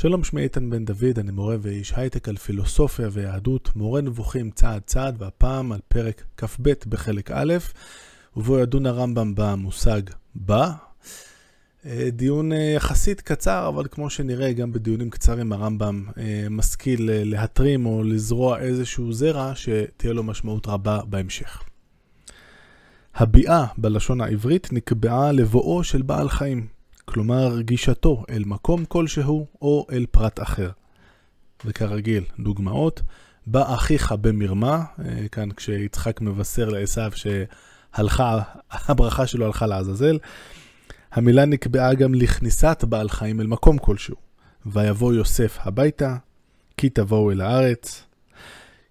שלום, שמי איתן בן דוד, אני מורה ואיש הייטק על פילוסופיה ויהדות, מורה נבוכים צעד צעד, והפעם על פרק כ"ב בחלק א', ובו ידון הרמב"ם במושג בא. אה, דיון אה, יחסית קצר, אבל כמו שנראה, גם בדיונים קצרים הרמב"ם אה, משכיל להתרים או לזרוע איזשהו זרע שתהיה לו משמעות רבה בהמשך. הביאה בלשון העברית נקבעה לבואו של בעל חיים. כלומר גישתו אל מקום כלשהו או אל פרט אחר. וכרגיל, דוגמאות, בא אחיך במרמה, אה, כאן כשיצחק מבשר לעשו שהלכה, הברכה שלו הלכה לעזאזל. המילה נקבעה גם לכניסת בעל חיים אל מקום כלשהו. ויבוא יוסף הביתה, כי תבואו אל הארץ.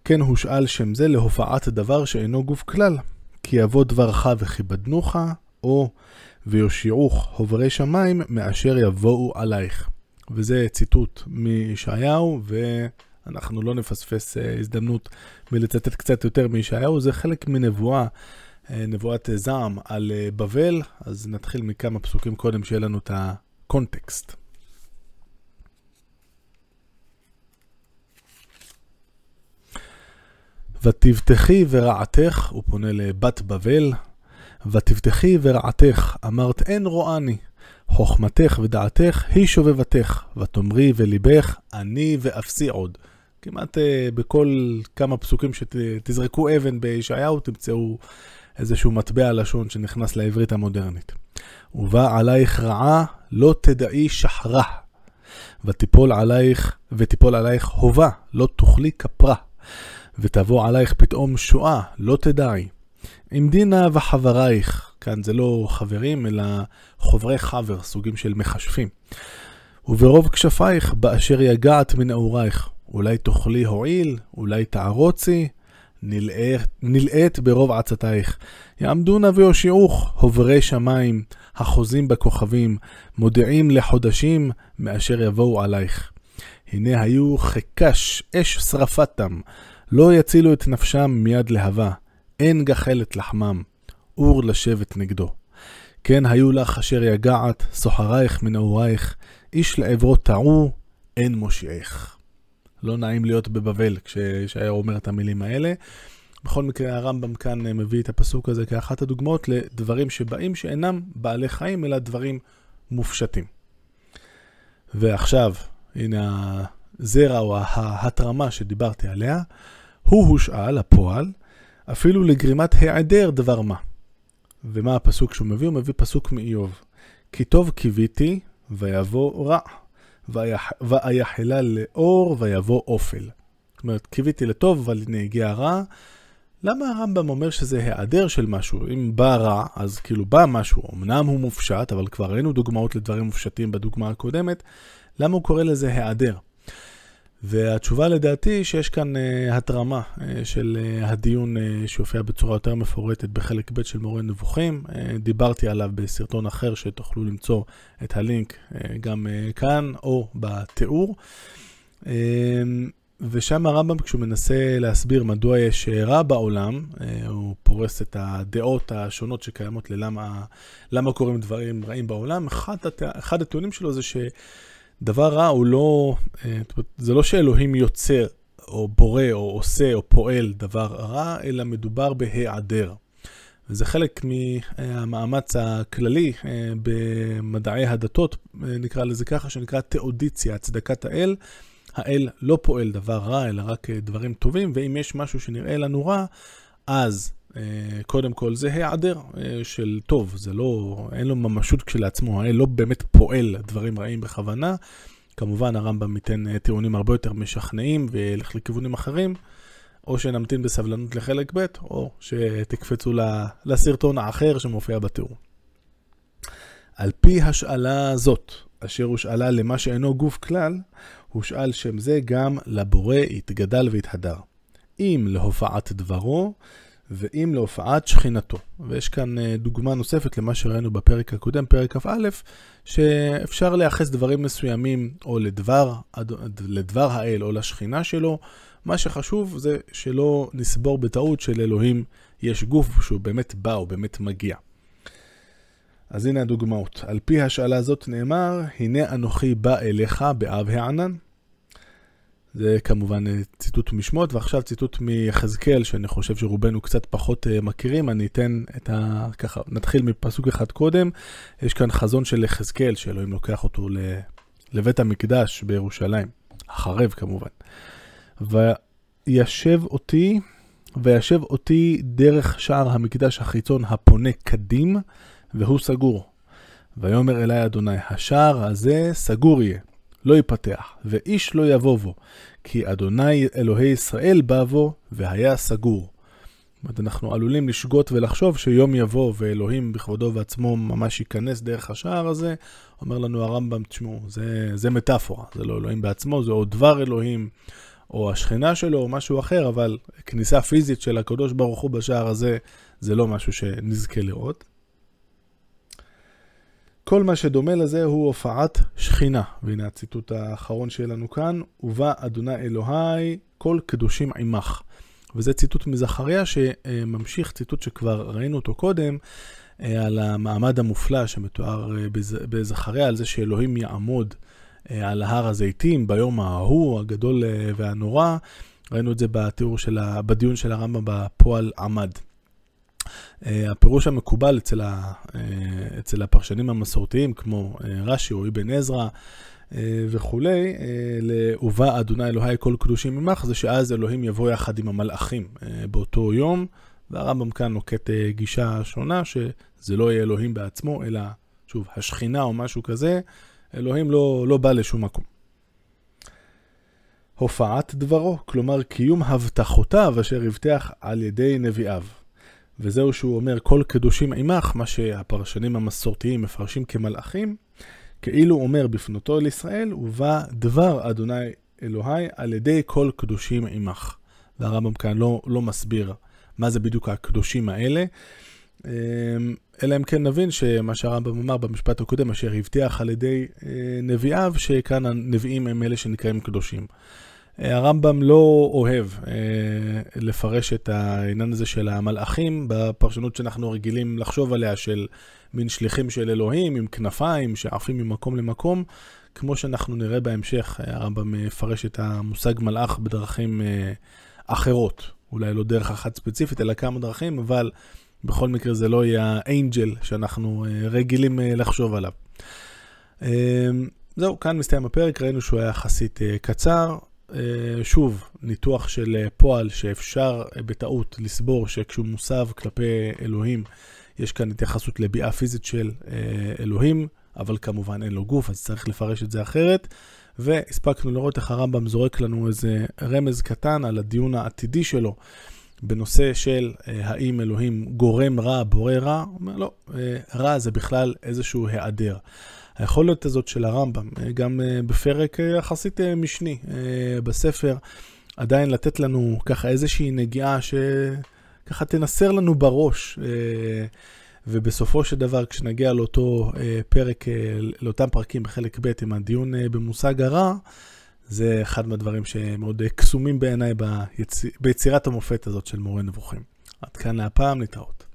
כן הושאל שם זה להופעת דבר שאינו גוף כלל, כי יבוא דברך וכיבדנוך, או ויושיעוך חוברי שמיים מאשר יבואו עלייך. וזה ציטוט מישעיהו, ואנחנו לא נפספס אה, הזדמנות מלצטט קצת יותר מישעיהו, זה חלק מנבואה, אה, נבואת זעם על אה, בבל, אז נתחיל מכמה פסוקים קודם שיהיה לנו את הקונטקסט. ותבטחי ורעתך, הוא פונה לבת בבל, ותבטחי ורעתך, אמרת אין רואני. חוכמתך ודעתך היא שובבתך, ותאמרי וליבך אני ואפסי עוד. כמעט uh, בכל כמה פסוקים שתזרקו אבן בישעיהו תמצאו איזשהו מטבע לשון שנכנס לעברית המודרנית. ובא עלייך רעה לא תדעי שחרה, ותיפול עלייך, ותיפול עלייך הובה, לא תאכלי כפרה, ותבוא עלייך פתאום שואה, לא תדעי. עמדינה וחברייך, כאן זה לא חברים, אלא חוברי חבר, סוגים של מכשפים. וברוב כשפייך, באשר יגעת מנעורייך, אולי תאכלי הועיל, אולי תערוצי, נלאת ברוב עצתייך. יעמדונה ויושיעוך, הוברי שמיים, החוזים בכוכבים, מודיעים לחודשים, מאשר יבואו עלייך. הנה היו חקש אש שרפתם, לא יצילו את נפשם מיד להבה. אין גחלת לחמם, אור לשבת נגדו. כן היו לך אשר יגעת, סוחרייך מנעורייך, איש לעברו טעו, אין מושיעך. לא נעים להיות בבבל כשהיה אומר את המילים האלה. בכל מקרה, הרמב"ם כאן מביא את הפסוק הזה כאחת הדוגמאות לדברים שבאים שאינם בעלי חיים, אלא דברים מופשטים. ועכשיו, הנה הזרע או ההתרמה שדיברתי עליה, הוא הושאל, הפועל, אפילו לגרימת היעדר דבר מה. ומה הפסוק שהוא מביא? הוא מביא פסוק מאיוב. כי טוב קיוויתי, ויבוא רע, ויחלה לאור, ויבוא אופל. זאת אומרת, קיוויתי לטוב, אבל הנה הגיע רע. למה הרמב"ם אומר שזה היעדר של משהו? אם בא רע, אז כאילו בא משהו, אמנם הוא מופשט, אבל כבר ראינו דוגמאות לדברים מופשטים בדוגמה הקודמת, למה הוא קורא לזה היעדר? והתשובה לדעתי שיש כאן uh, התרמה uh, של uh, הדיון uh, שיופיע בצורה יותר מפורטת בחלק ב' של מורה נבוכים. Uh, דיברתי עליו בסרטון אחר שתוכלו למצוא את הלינק uh, גם uh, כאן או בתיאור. Uh, ושם הרמב"ם כשהוא מנסה להסביר מדוע יש רע בעולם, uh, הוא פורס את הדעות השונות שקיימות ללמה למה קורים דברים רעים בעולם. אחד, אחד הטיעונים שלו זה ש... דבר רע הוא לא, אה, זה לא שאלוהים יוצר, או בורא, או עושה, או פועל דבר רע, אלא מדובר בהיעדר. וזה חלק מהמאמץ הכללי אה, במדעי הדתות, אה, נקרא לזה ככה, שנקרא תאודיציה, הצדקת האל. האל לא פועל דבר רע, אלא רק דברים טובים, ואם יש משהו שנראה לנו רע, אז קודם כל זה היעדר אה, של טוב, זה לא, אין לו ממשות כשלעצמו, האל לא באמת פועל דברים רעים בכוונה. כמובן הרמב"ם ייתן אה, טיעונים הרבה יותר משכנעים וילך לכיוונים אחרים, או שנמתין בסבלנות לחלק ב', או שתקפצו לסרטון האחר שמופיע בתיאור. על פי השאלה זאת, אשר הושאלה למה שאינו גוף כלל, הושאל שם זה גם לבורא יתגדל ויתהדר. אם להופעת דברו, ואם להופעת שכינתו. ויש כאן אה, דוגמה נוספת למה שראינו בפרק הקודם, פרק כ"א, שאפשר לייחס דברים מסוימים או לדבר, לדבר האל או לשכינה שלו. מה שחשוב זה שלא נסבור בטעות שלאלוהים יש גוף שהוא באמת בא, הוא באמת מגיע. אז הנה הדוגמאות. על פי השאלה הזאת נאמר, הנה אנוכי בא אליך באב הענן. זה כמובן אה, ציטוט משמות, ועכשיו ציטוט מיחזקאל, שאני חושב שרובנו קצת פחות אה, מכירים. אני אתן את ה... ככה, נתחיל מפסוק אחד קודם. יש כאן חזון של יחזקאל, שאלוהים לוקח אותו לבית המקדש בירושלים, החרב כמובן. וישב אותי, וישב אותי דרך שער המקדש החיצון הפונה קדים, והוא סגור. ויאמר אלי אדוני, השער הזה סגור יהיה, לא ייפתח, ואיש לא יבוא בו, כי אדוני אלוהי ישראל בא בו, והיה סגור. זאת אנחנו עלולים לשגות ולחשוב שיום יבוא ואלוהים בכבודו ועצמו ממש ייכנס דרך השער הזה. אומר לנו הרמב"ם, תשמעו, זה, זה מטאפורה, זה לא אלוהים בעצמו, זה או דבר אלוהים, או השכינה שלו, או משהו אחר, אבל כניסה פיזית של הקדוש ברוך הוא בשער הזה, זה לא משהו שנזכה לראות. כל מה שדומה לזה הוא הופעת שכינה. והנה הציטוט האחרון שיהיה לנו כאן, ובא אדוני אלוהי כל קדושים עמך. וזה ציטוט מזכריה שממשיך ציטוט שכבר ראינו אותו קודם, אה, על המעמד המופלא שמתואר אה, בזכריה, על זה שאלוהים יעמוד אה, על הר הזיתים ביום ההוא, הגדול והנורא. ראינו את זה בתיאור של, בדיון של הרמב"ם בפועל עמד. אה, הפירוש המקובל אצל, ה, אה, אצל הפרשנים המסורתיים, כמו אה, רש"י או אבן עזרא וכולי, ל"ובא אדוני אלוהי כל קדושים עמך", זה שאז אלוהים יבוא יחד עם המלאכים באותו יום, והרמב"ם כאן נוקט גישה שונה, שזה לא יהיה אלוהים בעצמו, אלא, שוב, השכינה או משהו כזה, אלוהים לא, לא בא לשום מקום. הופעת דברו, כלומר קיום הבטחותיו אשר הבטח על ידי נביאיו. וזהו שהוא אומר כל קדושים עמך, מה שהפרשנים המסורתיים מפרשים כמלאכים, כאילו אומר בפנותו אל ישראל, ובא דבר אדוני אלוהי על ידי כל קדושים עמך. והרמב"ם כאן לא, לא מסביר מה זה בדיוק הקדושים האלה, אמ, אלא אם כן נבין שמה שהרמב"ם אמר במשפט הקודם, אשר הבטיח על ידי אה, נביאיו, שכאן הנביאים הם אלה שנקראים קדושים. הרמב"ם לא אוהב אה, לפרש את העניין הזה של המלאכים בפרשנות שאנחנו רגילים לחשוב עליה של מין שליחים של אלוהים עם כנפיים שעפים ממקום למקום. כמו שאנחנו נראה בהמשך, הרמב"ם מפרש את המושג מלאך בדרכים אה, אחרות. אולי לא דרך אחת ספציפית, אלא כמה דרכים, אבל בכל מקרה זה לא יהיה האנג'ל שאנחנו אה, רגילים אה, לחשוב עליו. אה, זהו, כאן מסתיים הפרק, ראינו שהוא היה יחסית אה, קצר. אה, שוב, ניתוח של אה, פועל שאפשר אה, בטעות לסבור שכשהוא מוסב כלפי אלוהים, יש כאן התייחסות לביאה פיזית של אלוהים, אבל כמובן אין לו גוף, אז צריך לפרש את זה אחרת. והספקנו לראות איך הרמב"ם זורק לנו איזה רמז קטן על הדיון העתידי שלו בנושא של האם אלוהים גורם רע, בורא רע. הוא אומר, לא, רע זה בכלל איזשהו היעדר. היכולת הזאת של הרמב"ם, אה, גם אה, בפרק אה, יחסית משני בספר, עדיין לתת לנו ככה איזושהי נגיעה שככה תנסר לנו בראש. ובסופו של דבר, כשנגיע לאותו פרק, לאותם פרקים בחלק ב' עם הדיון במושג הרע, זה אחד מהדברים שמאוד קסומים בעיניי ביציר... ביצירת המופת הזאת של מורה נבוכים. עד כאן להפעם, להתראות.